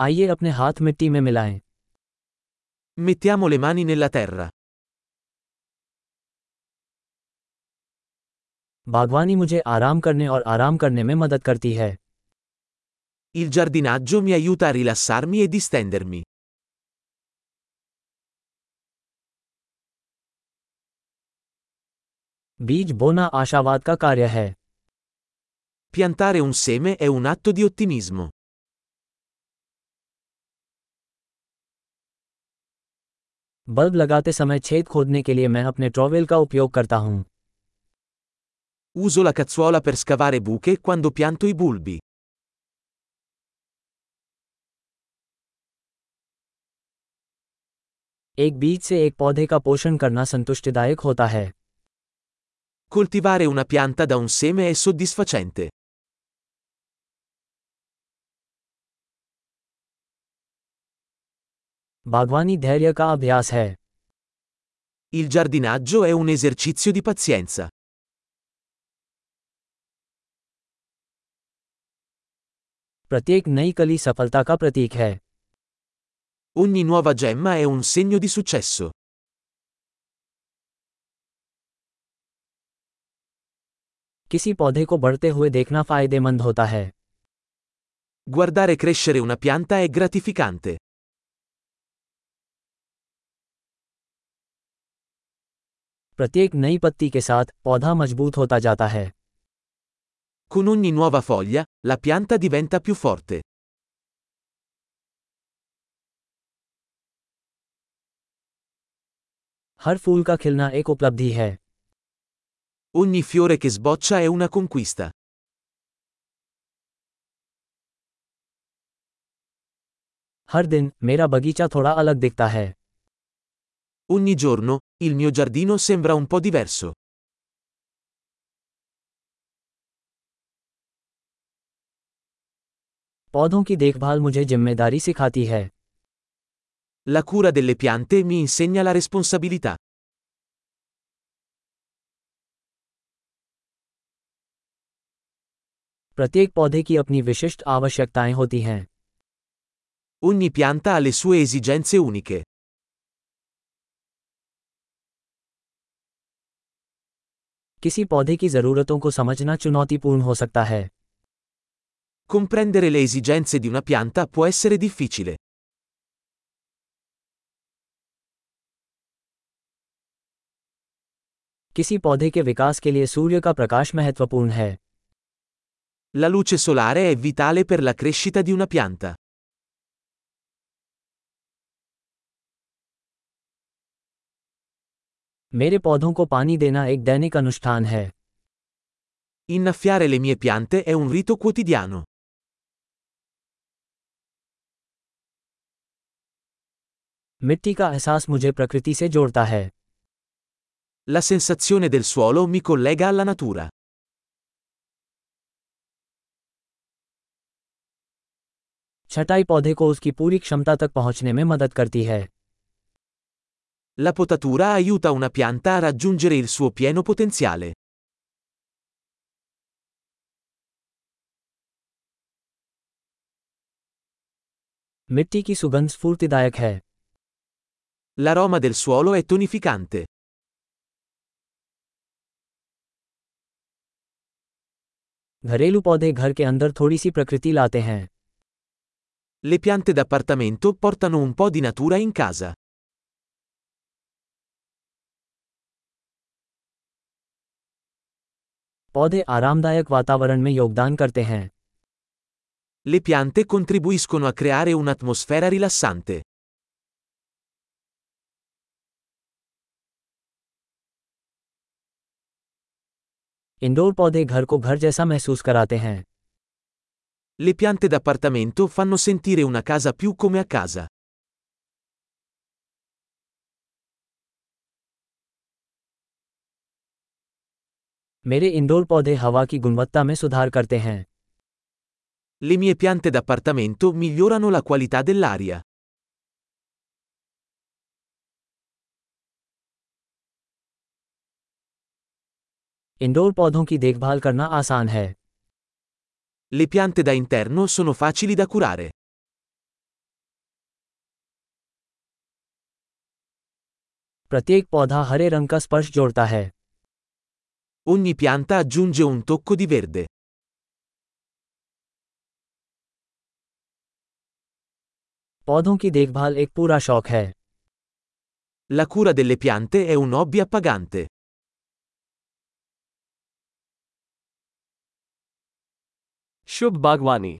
आइए अपने हाथ मिट्टी में मिलाएँ Mettiamo le mani nella terra. बागवानी मुझे आराम करने और आराम करने में मदद करती है Il giardinaggio mi aiuta a rilassarmi e distendermi. बीज बोना आशावाद का कार्य है Piantare un seme è un atto di ottimismo. Bulb लगाते समय छेद खोदने के लिए मैं अपने ट्रॉवेल का उपयोग करता हूँ। Uso la cazzuola per scavare buche quando pianto i एक बीज से एक पौधे का पोषण करना संतुष्टिदायक होता है। कुल्तिवारे उन प्यांता दउन से मैं सुदिस्फचैंते बागवानी धैर्य का अभ्यास है Il giardinaggio è un esercizio di pazienza. प्रत्येक नई कली सफलता का प्रतीक है Ogni nuova gemma è un segno di successo. किसी पौधे को बढ़ते हुए देखना फायदेमंद होता है Guardare crescere una pianta è gratificante. प्रत्येक नई पत्ती के साथ पौधा मज़बूत होता जाता है Con ogni nuova foglia, la pianta diventa più forte. हर फूल का खिलना एक उपलब्धि है Ogni fiore che sboccia è una conquista. हर दिन मेरा बगीचा थोड़ा अलग दिखता है Ogni giorno, il mio giardino sembra un po' diverso. पौधों की देखभाल मुझे जिम्मेदारी सिखाती है La cura delle piante mi insegna la responsabilità. प्रत्येक पौधे की अपनी विशिष्ट आवश्यकताएं होती हैं Ogni pianta ha le sue esigenze uniche. किसी पौधे की ज़रूरतों को समझना चुनौतीपूर्ण हो सकता है Comprendere le esigenze di una pianta può essere difficile. किसी पौधे के विकास के लिए सूर्य का प्रकाश महत्वपूर्ण है La luce solare è vitale per la crescita di una pianta. मेरे पौधों को पानी देना एक दैनिक अनुष्ठान है Innaffiare le mie piante è un rito quotidiano. मिट्टी का एहसास मुझे प्रकृति से जोड़ता है La sensazione del suolo mi collega alla natura. छटाई पौधे को उसकी पूरी क्षमता तक पहुँचने में मदद करती है La potatura aiuta una pianta a raggiungere il suo pieno potenziale. मिट्टी की सुगंध स्फूर्तिदायक है L'aroma del suolo è tonificante. घरेलू पौधे घर के अंदर थोड़ी सी प्रकृति लाते हैं Le piante d'appartamento portano un po' di natura in casa. पौधे आरामदायक वातावरण में योगदान करते हैं Le piante contribuiscono a creare un'atmosfera rilassante. Indoor पौधे घर को घर जैसा महसूस कराते हैं Le piante d'appartamento fanno sentire una casa più come a casa. मेरे इंडोर पौधे हवा की गुणवत्ता में सुधार करते हैं Le mie piante d'appartamento migliorano la qualità dell'aria. Indoor पौधों की देखभाल करना आसान है Le piante da interno sono facili da curare. प्रत्येक पौधा हरे रंग का स्पर्श जोड़ता है Ogni pianta aggiunge un tocco di verde. पौधों की देखभाल एक पूरा शौक है La cura delle piante è un hobby appagante. शुभ बागवानी